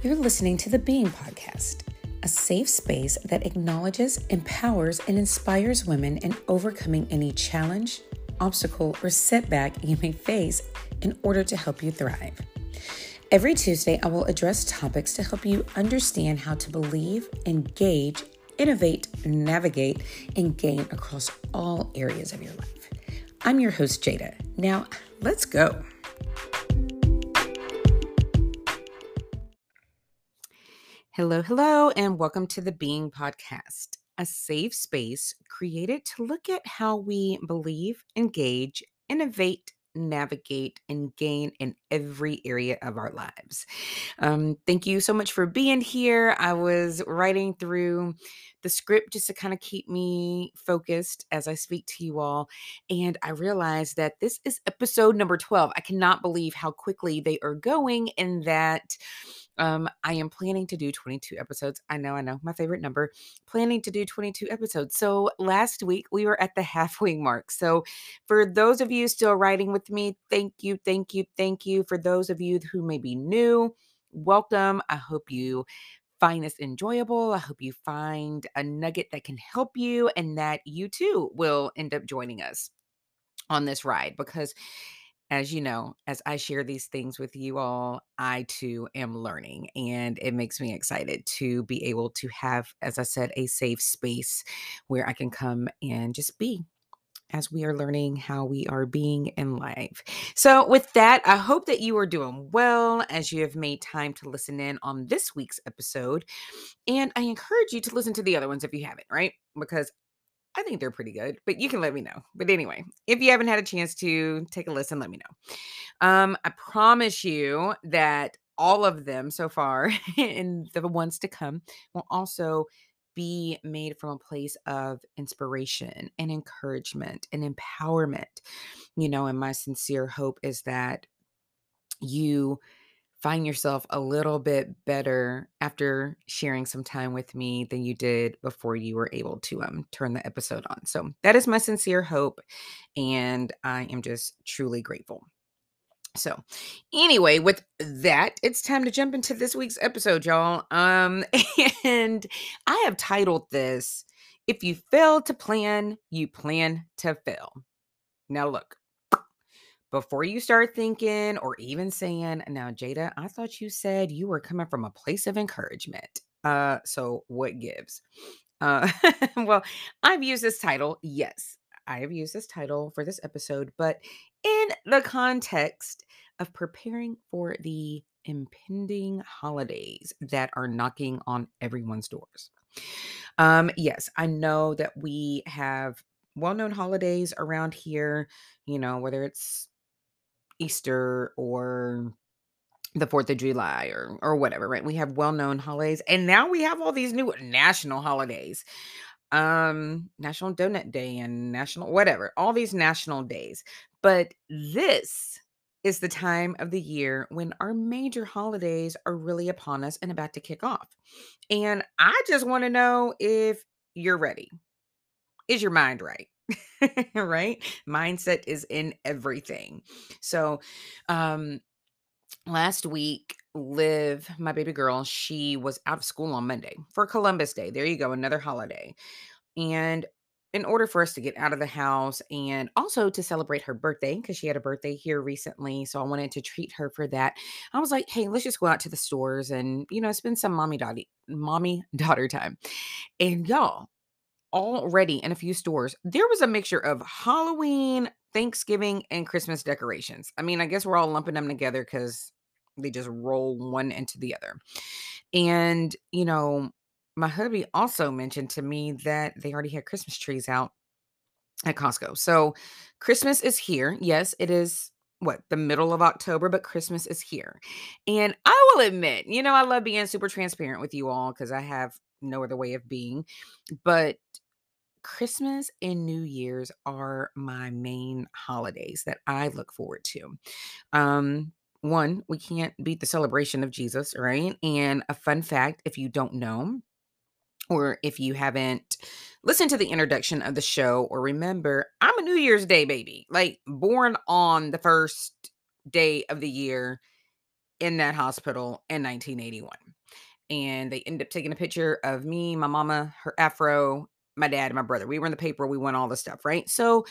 You're listening to the Being Podcast, a safe space that acknowledges, empowers, and inspires women in overcoming any challenge, obstacle, or setback you may face in order to help you thrive. Every Tuesday, I will address topics to help you understand how to believe, engage, innovate, navigate, and gain across all areas of your life. I'm your host, Jada. Now, let's go. Hello, hello, and welcome to the Being Podcast, a safe space created to look at how we believe, engage, innovate, navigate, and gain in every area of our lives. Um, thank you so much for being here. I was writing through the script just to kind of keep me focused as I speak to you all. And I realized that this is episode number 12. I cannot believe how quickly they are going, and that um, I am planning to do 22 episodes. I know, I know, my favorite number. Planning to do 22 episodes. So last week we were at the halfway mark. So for those of you still writing with me, thank you, thank you, thank you. For those of you who may be new, welcome. I hope you find this enjoyable. I hope you find a nugget that can help you and that you too will end up joining us on this ride because as you know, as I share these things with you all, I too am learning. And it makes me excited to be able to have, as I said, a safe space where I can come and just be as we are learning how we are being in life. So, with that, I hope that you are doing well as you have made time to listen in on this week's episode. And I encourage you to listen to the other ones if you haven't, right? Because I think they're pretty good, but you can let me know. But anyway, if you haven't had a chance to take a listen, let me know. Um, I promise you that all of them so far and the ones to come will also be made from a place of inspiration and encouragement and empowerment. You know, and my sincere hope is that you find yourself a little bit better after sharing some time with me than you did before you were able to um turn the episode on. So that is my sincere hope and I am just truly grateful. So, anyway, with that, it's time to jump into this week's episode, y'all. Um and I have titled this If you fail to plan, you plan to fail. Now look, before you start thinking or even saying, now, Jada, I thought you said you were coming from a place of encouragement. Uh, so what gives? Uh, well, I've used this title. Yes, I have used this title for this episode, but in the context of preparing for the impending holidays that are knocking on everyone's doors. Um, yes, I know that we have well known holidays around here, you know, whether it's Easter or the 4th of July or or whatever, right? We have well-known holidays and now we have all these new national holidays. Um National Donut Day and national whatever, all these national days. But this is the time of the year when our major holidays are really upon us and about to kick off. And I just want to know if you're ready. Is your mind right? right? Mindset is in everything. So, um, last week, Liv, my baby girl, she was out of school on Monday for Columbus Day. There you go, another holiday. And in order for us to get out of the house and also to celebrate her birthday, because she had a birthday here recently. So I wanted to treat her for that. I was like, hey, let's just go out to the stores and, you know, spend some mommy daughter, mommy daughter time. And y'all, already in a few stores, there was a mixture of Halloween, Thanksgiving, and Christmas decorations. I mean, I guess we're all lumping them together because they just roll one into the other. And, you know, my hubby also mentioned to me that they already had Christmas trees out at Costco. So Christmas is here. Yes, it is what the middle of October, but Christmas is here. And I will admit, you know, I love being super transparent with you all because I have no other way of being. But Christmas and New Year's are my main holidays that I look forward to. Um, one, we can't beat the celebration of Jesus, right? And a fun fact if you don't know, or if you haven't listened to the introduction of the show, or remember, I'm a New Year's Day baby, like born on the first day of the year in that hospital in 1981 and they end up taking a picture of me, my mama, her afro, my dad, and my brother. We were in the paper, we won all the stuff, right? So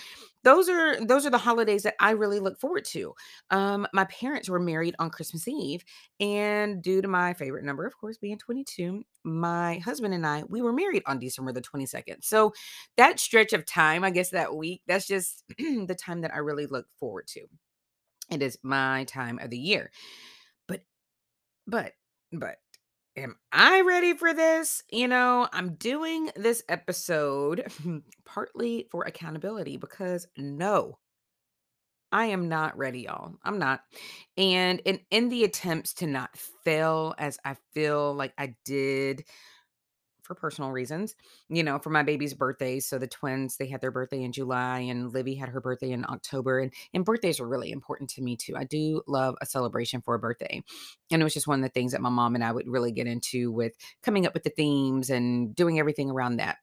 those are those are the holidays that I really look forward to. Um, my parents were married on Christmas Eve, and due to my favorite number, of course, being 22, my husband and I, we were married on December the 22nd. So that stretch of time, I guess that week, that's just the time that I really look forward to. It is my time of the year. But but but am I ready for this? You know, I'm doing this episode partly for accountability because no, I am not ready, y'all. I'm not. And in in the attempts to not fail as I feel like I did for personal reasons, you know, for my baby's birthday. So the twins, they had their birthday in July and Livy had her birthday in October. And, and birthdays are really important to me too. I do love a celebration for a birthday. And it was just one of the things that my mom and I would really get into with coming up with the themes and doing everything around that.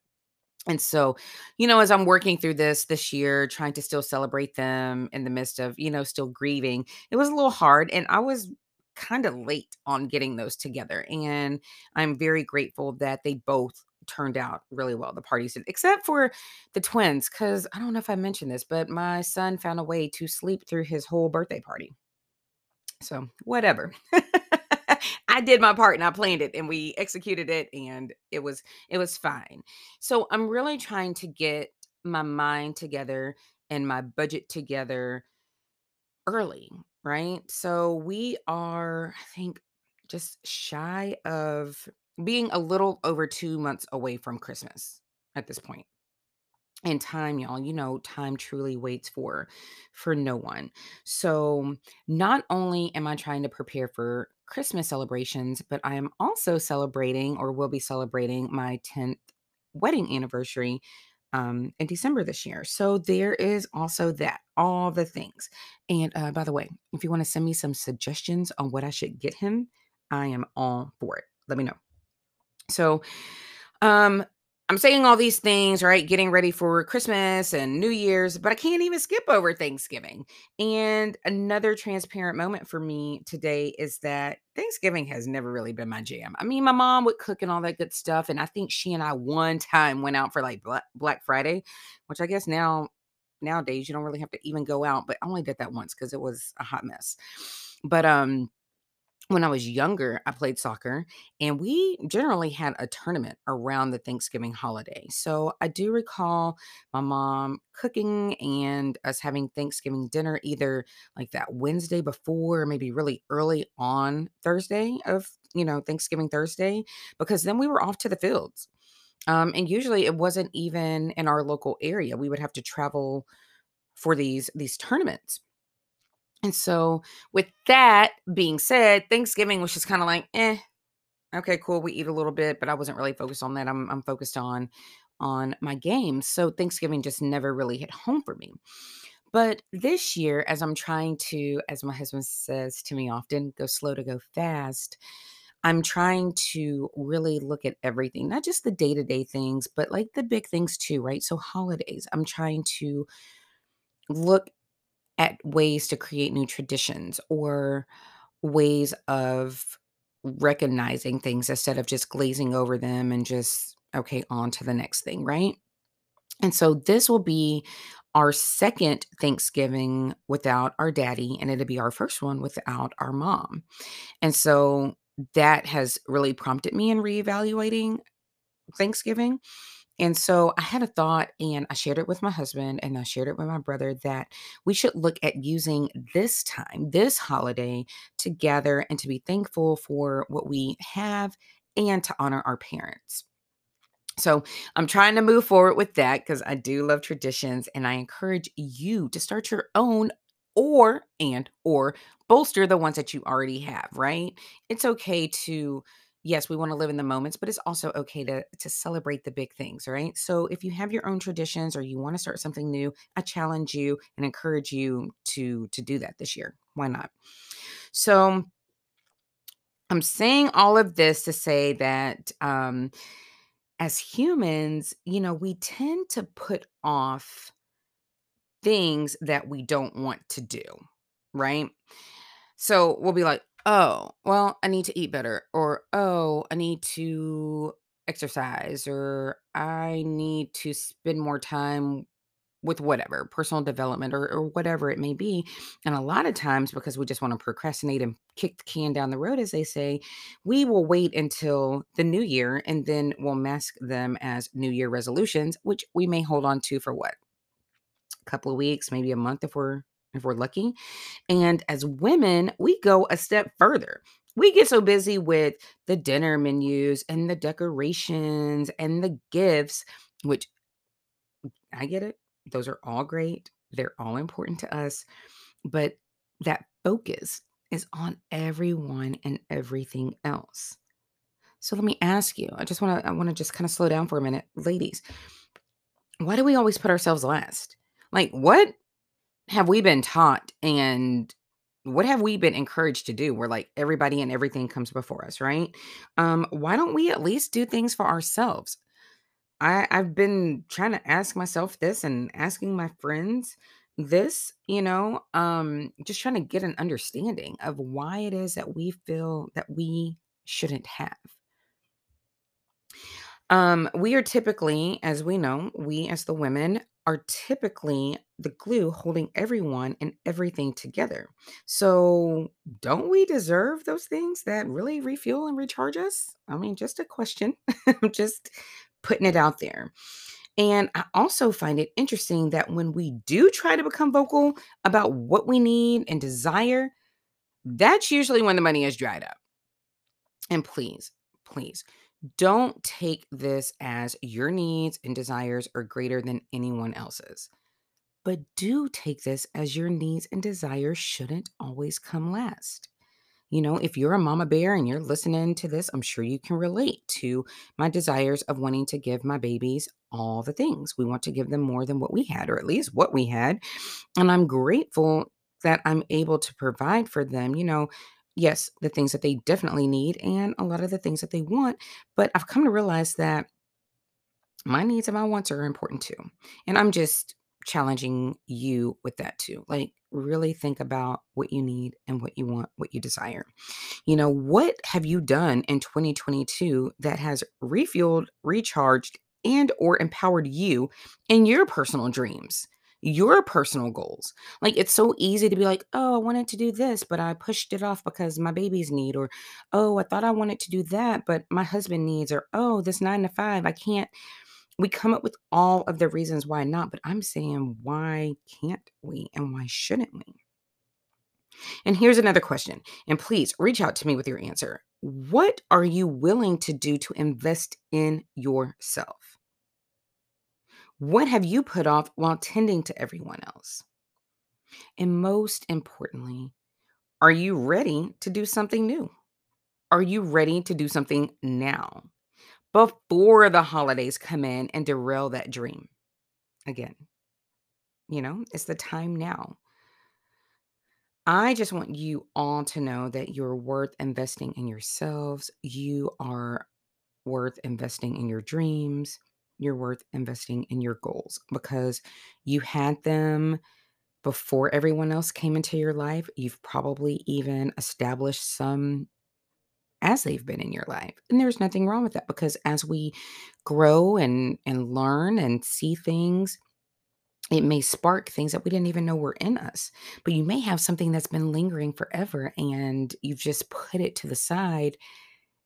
And so, you know, as I'm working through this this year, trying to still celebrate them in the midst of, you know, still grieving, it was a little hard. And I was kind of late on getting those together. And I'm very grateful that they both turned out really well. The parties did, except for the twins, because I don't know if I mentioned this, but my son found a way to sleep through his whole birthday party. So, whatever. I did my part and I planned it and we executed it and it was it was fine. So I'm really trying to get my mind together and my budget together early, right? So we are I think just shy of being a little over 2 months away from Christmas at this point. And time, y'all, you know, time truly waits for for no one. So, not only am I trying to prepare for Christmas celebrations, but I am also celebrating or will be celebrating my 10th wedding anniversary um, in December this year. So there is also that, all the things. And uh, by the way, if you want to send me some suggestions on what I should get him, I am all for it. Let me know. So, um, I'm saying all these things, right? Getting ready for Christmas and New Year's, but I can't even skip over Thanksgiving. And another transparent moment for me today is that Thanksgiving has never really been my jam. I mean, my mom would cook and all that good stuff. And I think she and I one time went out for like Black Friday, which I guess now nowadays you don't really have to even go out, but I only did that once because it was a hot mess. But um when I was younger, I played soccer and we generally had a tournament around the Thanksgiving holiday. So I do recall my mom cooking and us having Thanksgiving dinner either like that Wednesday before, or maybe really early on Thursday of, you know, Thanksgiving Thursday, because then we were off to the fields. Um, and usually it wasn't even in our local area. We would have to travel for these these tournaments. And so, with that being said, Thanksgiving was just kind of like, eh, okay, cool. We eat a little bit, but I wasn't really focused on that. I'm I'm focused on on my games. So Thanksgiving just never really hit home for me. But this year, as I'm trying to, as my husband says to me often, go slow to go fast, I'm trying to really look at everything, not just the day to day things, but like the big things too, right? So, holidays, I'm trying to look at ways to create new traditions or ways of recognizing things instead of just glazing over them and just, okay, on to the next thing, right? And so this will be our second Thanksgiving without our daddy, and it'll be our first one without our mom. And so that has really prompted me in reevaluating Thanksgiving and so I had a thought and I shared it with my husband and I shared it with my brother that we should look at using this time, this holiday, to gather and to be thankful for what we have and to honor our parents. So I'm trying to move forward with that because I do love traditions and I encourage you to start your own or and or bolster the ones that you already have, right? It's okay to yes, we want to live in the moments, but it's also okay to to celebrate the big things, right? So if you have your own traditions or you want to start something new, I challenge you and encourage you to to do that this year. Why not? So I'm saying all of this to say that um as humans, you know, we tend to put off things that we don't want to do, right? So we'll be like, oh, well, I need to eat better, or oh, I need to exercise, or I need to spend more time with whatever personal development or, or whatever it may be. And a lot of times, because we just want to procrastinate and kick the can down the road, as they say, we will wait until the new year and then we'll mask them as New Year resolutions, which we may hold on to for what couple of weeks, maybe a month if we're if we're lucky. And as women, we go a step further. We get so busy with the dinner menus and the decorations and the gifts, which I get it. Those are all great. They're all important to us. But that focus is on everyone and everything else. So let me ask you. I just want to I want to just kind of slow down for a minute. Ladies, why do we always put ourselves last? Like what have we been taught and what have we been encouraged to do where like everybody and everything comes before us, right? Um why don't we at least do things for ourselves? I I've been trying to ask myself this and asking my friends this, you know, um, just trying to get an understanding of why it is that we feel that we shouldn't have. Um, we are typically, as we know, we as the women are typically the glue holding everyone and everything together. So, don't we deserve those things that really refuel and recharge us? I mean, just a question. I'm just putting it out there. And I also find it interesting that when we do try to become vocal about what we need and desire, that's usually when the money is dried up. And please, please don't take this as your needs and desires are greater than anyone else's. But do take this as your needs and desires shouldn't always come last. You know, if you're a mama bear and you're listening to this, I'm sure you can relate to my desires of wanting to give my babies all the things. We want to give them more than what we had, or at least what we had. And I'm grateful that I'm able to provide for them, you know, yes, the things that they definitely need and a lot of the things that they want. But I've come to realize that my needs and my wants are important too. And I'm just challenging you with that too. Like, really think about what you need and what you want, what you desire. You know, what have you done in 2022 that has refueled, recharged, and or empowered you in your personal dreams? Your personal goals. Like it's so easy to be like, oh, I wanted to do this, but I pushed it off because my babies need, or oh, I thought I wanted to do that, but my husband needs, or oh, this nine to five, I can't we come up with all of the reasons why not, but I'm saying, why can't we and why shouldn't we? And here's another question, and please reach out to me with your answer. What are you willing to do to invest in yourself? What have you put off while tending to everyone else? And most importantly, are you ready to do something new? Are you ready to do something now? before the holidays come in and derail that dream again. You know, it's the time now. I just want you all to know that you're worth investing in yourselves. You are worth investing in your dreams. You're worth investing in your goals because you had them before everyone else came into your life. You've probably even established some as they've been in your life. And there's nothing wrong with that because as we grow and and learn and see things, it may spark things that we didn't even know were in us. But you may have something that's been lingering forever and you've just put it to the side,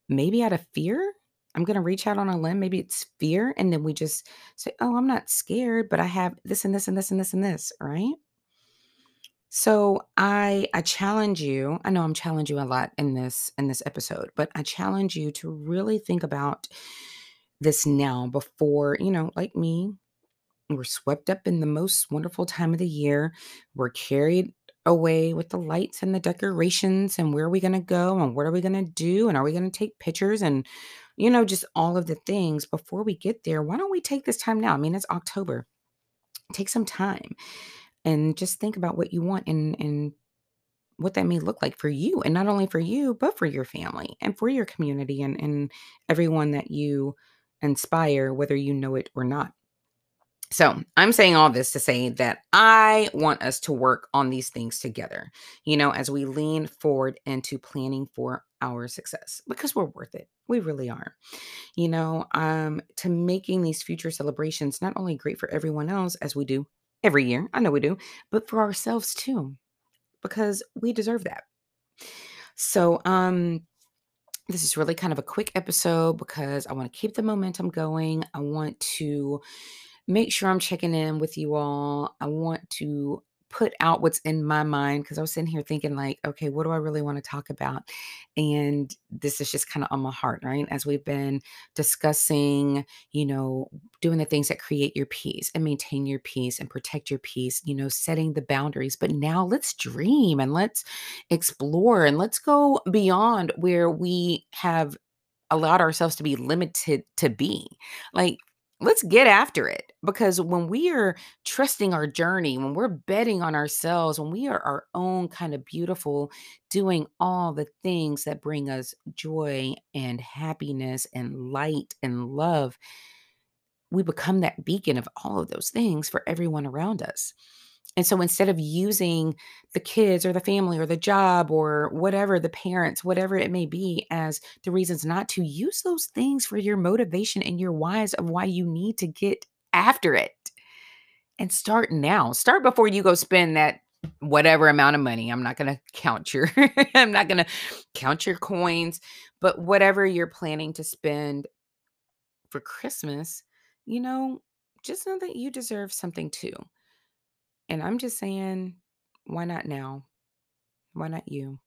maybe out of fear. I'm going to reach out on a limb. Maybe it's fear. And then we just say, oh, I'm not scared, but I have this and this and this and this and this. Right. So I I challenge you. I know I'm challenging you a lot in this in this episode, but I challenge you to really think about this now before, you know, like me, we're swept up in the most wonderful time of the year. We're carried away with the lights and the decorations and where are we going to go and what are we going to do and are we going to take pictures and you know just all of the things before we get there. Why don't we take this time now? I mean, it's October. Take some time and just think about what you want and and what that may look like for you and not only for you but for your family and for your community and and everyone that you inspire whether you know it or not So, I'm saying all this to say that I want us to work on these things together, you know, as we lean forward into planning for our success because we're worth it. We really are. You know, um to making these future celebrations not only great for everyone else as we do every year. I know we do, but for ourselves too because we deserve that. So, um this is really kind of a quick episode because I want to keep the momentum going. I want to make sure I'm checking in with you all. I want to put out what's in my mind because I was sitting here thinking, like, okay, what do I really want to talk about? And this is just kind of on my heart, right? As we've been discussing, you know, doing the things that create your peace and maintain your peace and protect your peace, you know, setting the boundaries. But now let's dream and let's explore and let's go beyond where we have allowed ourselves to be limited to be. Like, let's get after it because when we are trusting our journey, when we're betting on ourselves, when we are our own kind of beautiful, doing all the things that bring us joy and happiness and light and love, we become that beacon of all of those things for everyone around us. And so instead of using the kids or the family or the job or whatever, the parents, whatever it may be, as the reasons not to use those things for your motivation and your whys of why you need to get after it. And start now. Start before you go spend that whatever amount of money. I'm not going to count your I'm not going to count your coins, but whatever you're planning to spend for Christmas, you know, just know that you deserve something too. And I'm just saying, why not now? Why not you?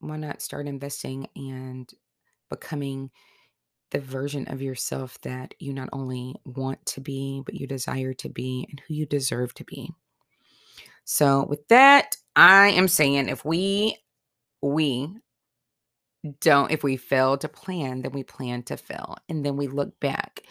Why not start investing and becoming the version of yourself that you not only want to be, but you desire to be and who you deserve to be? So, with that, I am saying if we, we, don't if we fail to plan then we plan to fail and then we look back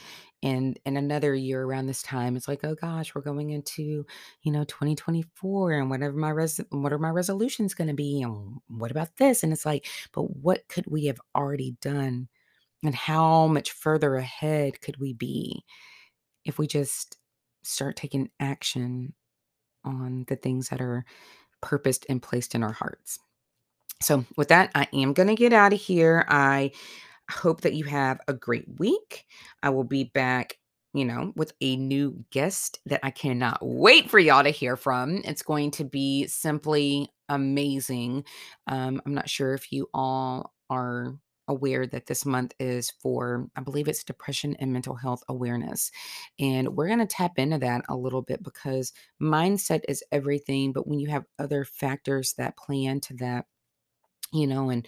and in another year around this time it's like oh gosh we're going into you know 2024 and whatever my res what are my resolutions going to be and what about this? And it's like but what could we have already done and how much further ahead could we be if we just start taking action on the things that are purposed and placed in our hearts? So with that i am going to get out of here hope that you have a great week. I will be back, you know, with a new guest that I cannot wait for y'all to hear from. It's going to be simply amazing. Um, I'm not sure if you all are aware that this month is for, I believe it's depression and mental health awareness. And we're going to tap into that a little bit because mindset is everything. But when you have other factors that play into that, you know, and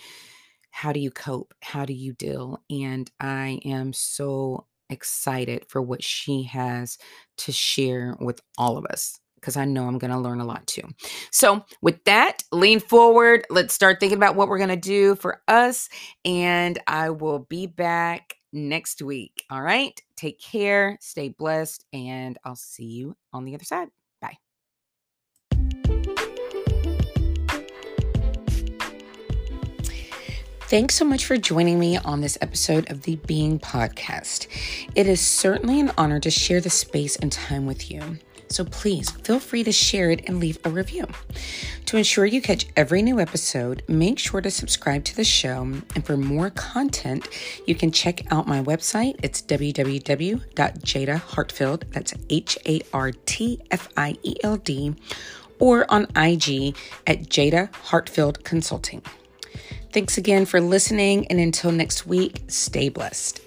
how do you cope? How do you deal? And I am so excited for what she has to share with all of us because I know I'm going to learn a lot too. So, with that, lean forward. Let's start thinking about what we're going to do for us. And I will be back next week. All right. Take care, stay blessed, and I'll see you on the other side. Thanks so much for joining me on this episode of the Being Podcast. It is certainly an honor to share the space and time with you. So please feel free to share it and leave a review. To ensure you catch every new episode, make sure to subscribe to the show. And for more content, you can check out my website. It's www.jadahartfield. That's H A R T F I E L D. Or on IG at Jada Hartfield Consulting. Thanks again for listening, and until next week, stay blessed.